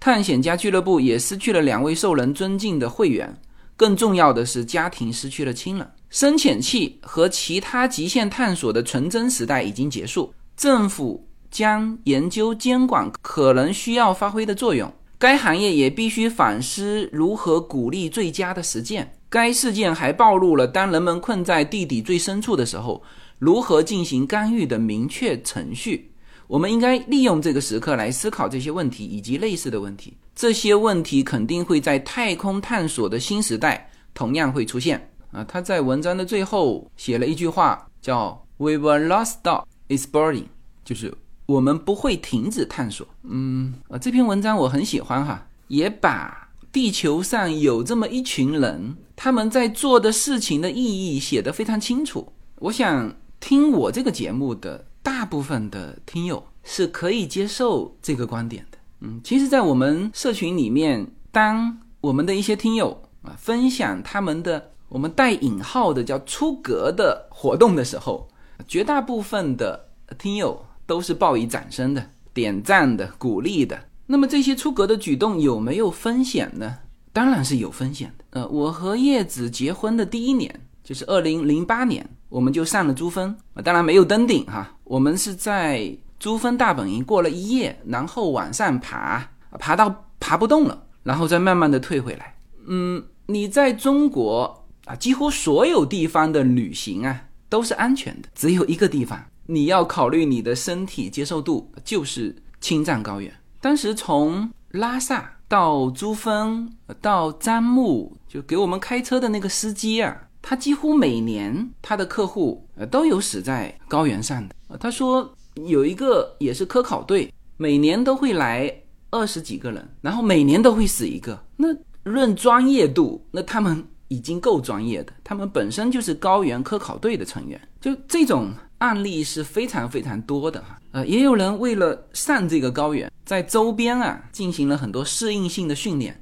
A: 探险家俱乐部也失去了两位受人尊敬的会员，更重要的是，家庭失去了亲人。深潜器和其他极限探索的纯真时代已经结束，政府将研究监管可能需要发挥的作用。该行业也必须反思如何鼓励最佳的实践。该事件还暴露了当人们困在地底最深处的时候，如何进行干预的明确程序。我们应该利用这个时刻来思考这些问题以及类似的问题。这些问题肯定会在太空探索的新时代同样会出现啊！他在文章的最后写了一句话，叫 “We will not stop exploring”，就是我们不会停止探索。嗯啊，这篇文章我很喜欢哈，也把地球上有这么一群人，他们在做的事情的意义写得非常清楚。我想听我这个节目的。大部分的听友是可以接受这个观点的。嗯，其实，在我们社群里面，当我们的一些听友啊分享他们的我们带引号的叫出格的活动的时候，绝大部分的听友都是报以掌声的、点赞的、鼓励的。那么，这些出格的举动有没有风险呢？当然是有风险的。呃，我和叶子结婚的第一年。就是二零零八年，我们就上了珠峰，当然没有登顶哈。我们是在珠峰大本营过了一夜，然后往上爬，爬到爬不动了，然后再慢慢的退回来。嗯，你在中国啊，几乎所有地方的旅行啊都是安全的，只有一个地方你要考虑你的身体接受度，就是青藏高原。当时从拉萨到珠峰到樟木，就给我们开车的那个司机啊。他几乎每年他的客户呃都有死在高原上的。他说有一个也是科考队，每年都会来二十几个人，然后每年都会死一个。那论专业度，那他们已经够专业的，他们本身就是高原科考队的成员。就这种案例是非常非常多的哈。呃，也有人为了上这个高原，在周边啊进行了很多适应性的训练，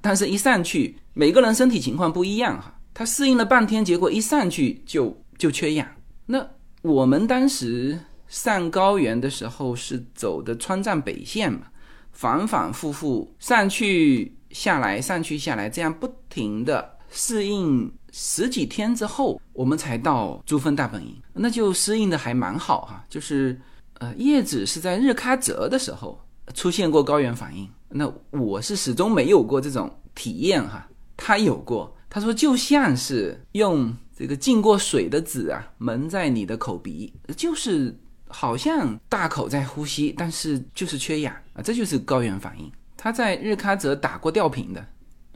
A: 但是一上去，每个人身体情况不一样哈。他适应了半天，结果一上去就就缺氧。那我们当时上高原的时候是走的川藏北线嘛，反反复复上去下来，上去下来，这样不停的适应十几天之后，我们才到珠峰大本营，那就适应的还蛮好哈。就是呃，叶子是在日喀则的时候出现过高原反应，那我是始终没有过这种体验哈，他有过。他说，就像是用这个浸过水的纸啊，蒙在你的口鼻，就是好像大口在呼吸，但是就是缺氧啊，这就是高原反应。他在日喀则打过吊瓶的，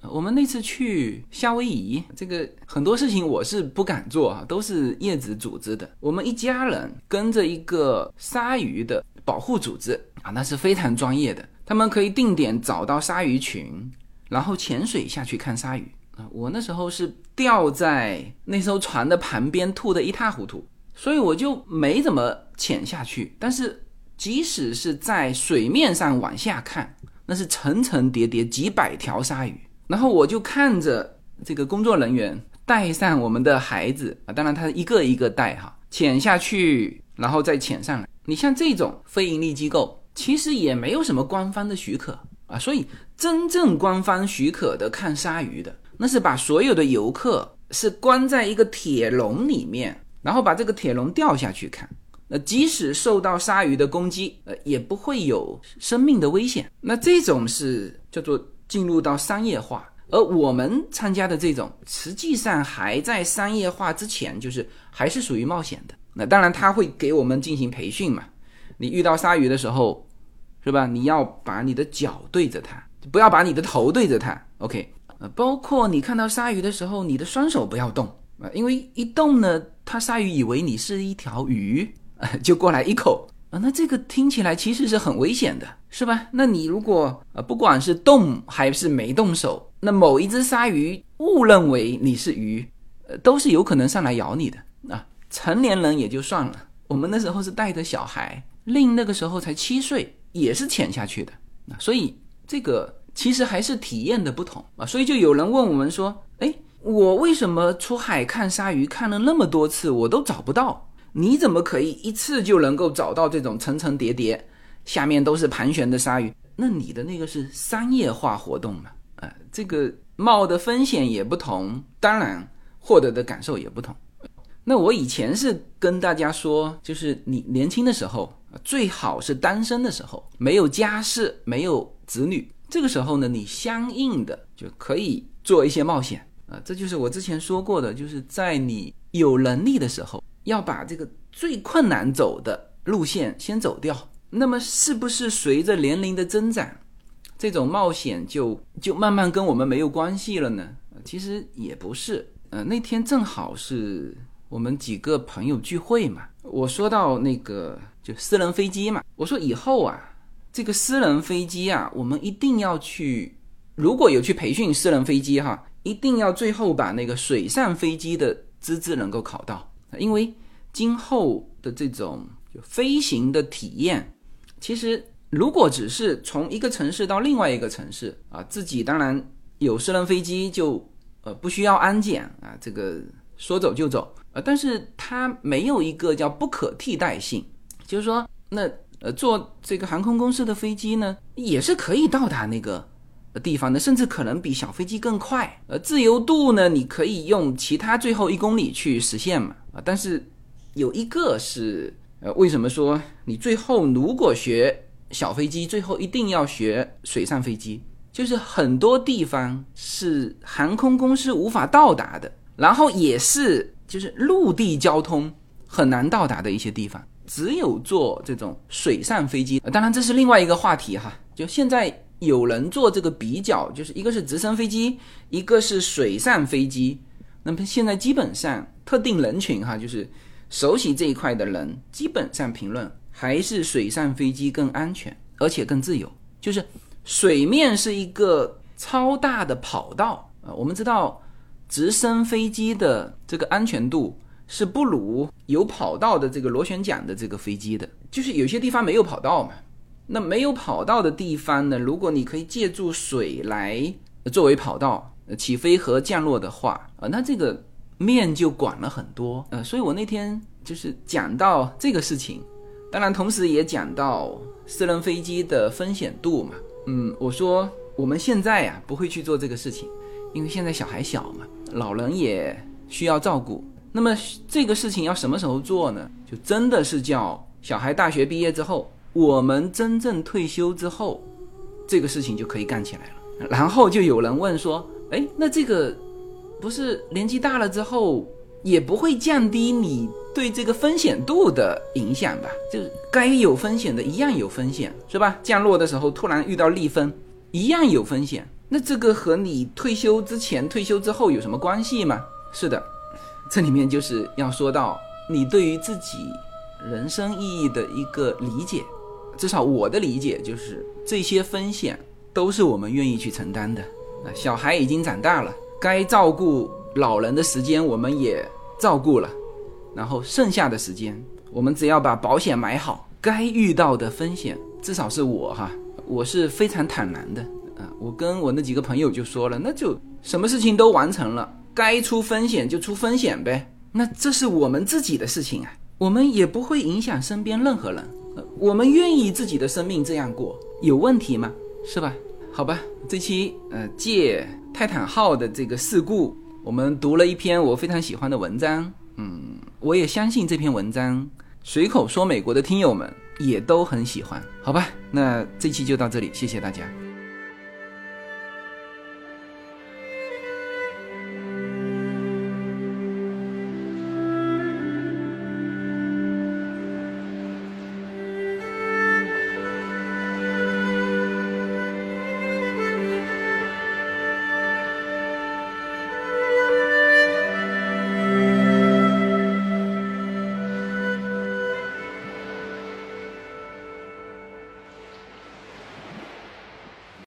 A: 我们那次去夏威夷，这个很多事情我是不敢做啊，都是叶子组织的。我们一家人跟着一个鲨鱼的保护组织啊，那是非常专业的，他们可以定点找到鲨鱼群，然后潜水下去看鲨鱼。啊，我那时候是掉在那艘船的旁边，吐得一塌糊涂，所以我就没怎么潜下去。但是，即使是在水面上往下看，那是层层叠叠几百条鲨鱼，然后我就看着这个工作人员带上我们的孩子啊，当然他一个一个带哈，潜下去，然后再潜上来。你像这种非盈利机构，其实也没有什么官方的许可啊，所以真正官方许可的看鲨鱼的，那是把所有的游客是关在一个铁笼里面，然后把这个铁笼掉下去看。那即使受到鲨鱼的攻击，呃，也不会有生命的危险。那这种是叫做进入到商业化，而我们参加的这种，实际上还在商业化之前，就是还是属于冒险的。那当然他会给我们进行培训嘛。你遇到鲨鱼的时候，是吧？你要把你的脚对着它，不要把你的头对着它。OK，呃，包括你看到鲨鱼的时候，你的双手不要动啊，因为一动呢，它鲨鱼以为你是一条鱼。就过来一口啊，那这个听起来其实是很危险的，是吧？那你如果呃不管是动还是没动手，那某一只鲨鱼误认为你是鱼，呃，都是有可能上来咬你的啊。成年人也就算了，我们那时候是带着小孩，令那个时候才七岁，也是潜下去的啊。所以这个其实还是体验的不同啊。所以就有人问我们说，哎，我为什么出海看鲨鱼看了那么多次，我都找不到？你怎么可以一次就能够找到这种层层叠叠，下面都是盘旋的鲨鱼？那你的那个是商业化活动嘛？呃，这个冒的风险也不同，当然获得的感受也不同。那我以前是跟大家说，就是你年轻的时候最好是单身的时候，没有家室，没有子女，这个时候呢，你相应的就可以做一些冒险啊。这就是我之前说过的，就是在你有能力的时候。要把这个最困难走的路线先走掉，那么是不是随着年龄的增长，这种冒险就就慢慢跟我们没有关系了呢？其实也不是。呃，那天正好是我们几个朋友聚会嘛，我说到那个就私人飞机嘛，我说以后啊，这个私人飞机啊，我们一定要去，如果有去培训私人飞机哈，一定要最后把那个水上飞机的资质能够考到。因为今后的这种就飞行的体验，其实如果只是从一个城市到另外一个城市啊，自己当然有私人飞机就呃不需要安检啊，这个说走就走啊，但是它没有一个叫不可替代性，就是说那呃坐这个航空公司的飞机呢，也是可以到达那个。地方呢，甚至可能比小飞机更快。呃，自由度呢，你可以用其他最后一公里去实现嘛。啊，但是有一个是，呃，为什么说你最后如果学小飞机，最后一定要学水上飞机？就是很多地方是航空公司无法到达的，然后也是就是陆地交通很难到达的一些地方，只有坐这种水上飞机。当然，这是另外一个话题哈。就现在。有人做这个比较，就是一个是直升飞机，一个是水上飞机。那么现在基本上特定人群哈，就是熟悉这一块的人，基本上评论还是水上飞机更安全，而且更自由。就是水面是一个超大的跑道啊，我们知道直升飞机的这个安全度是不如有跑道的这个螺旋桨的这个飞机的，就是有些地方没有跑道嘛。那没有跑道的地方呢？如果你可以借助水来作为跑道起飞和降落的话，啊，那这个面就广了很多。呃，所以我那天就是讲到这个事情，当然同时也讲到私人飞机的风险度嘛。嗯，我说我们现在呀不会去做这个事情，因为现在小孩小嘛，老人也需要照顾。那么这个事情要什么时候做呢？就真的是叫小孩大学毕业之后。我们真正退休之后，这个事情就可以干起来了。然后就有人问说：“哎，那这个不是年纪大了之后也不会降低你对这个风险度的影响吧？就是该有风险的一样有风险，是吧？降落的时候突然遇到逆风，一样有风险。那这个和你退休之前、退休之后有什么关系吗？是的，这里面就是要说到你对于自己人生意义的一个理解。”至少我的理解就是，这些风险都是我们愿意去承担的。啊小孩已经长大了，该照顾老人的时间我们也照顾了，然后剩下的时间，我们只要把保险买好，该遇到的风险，至少是我哈，我是非常坦然的啊。我跟我那几个朋友就说了，那就什么事情都完成了，该出风险就出风险呗。那这是我们自己的事情啊，我们也不会影响身边任何人。我们愿意自己的生命这样过，有问题吗？是吧？好吧，这期呃借泰坦号的这个事故，我们读了一篇我非常喜欢的文章。嗯，我也相信这篇文章随口说美国的听友们也都很喜欢。好吧，那这期就到这里，谢谢大家。